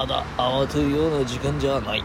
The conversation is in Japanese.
まだ慌てるような時間じゃない。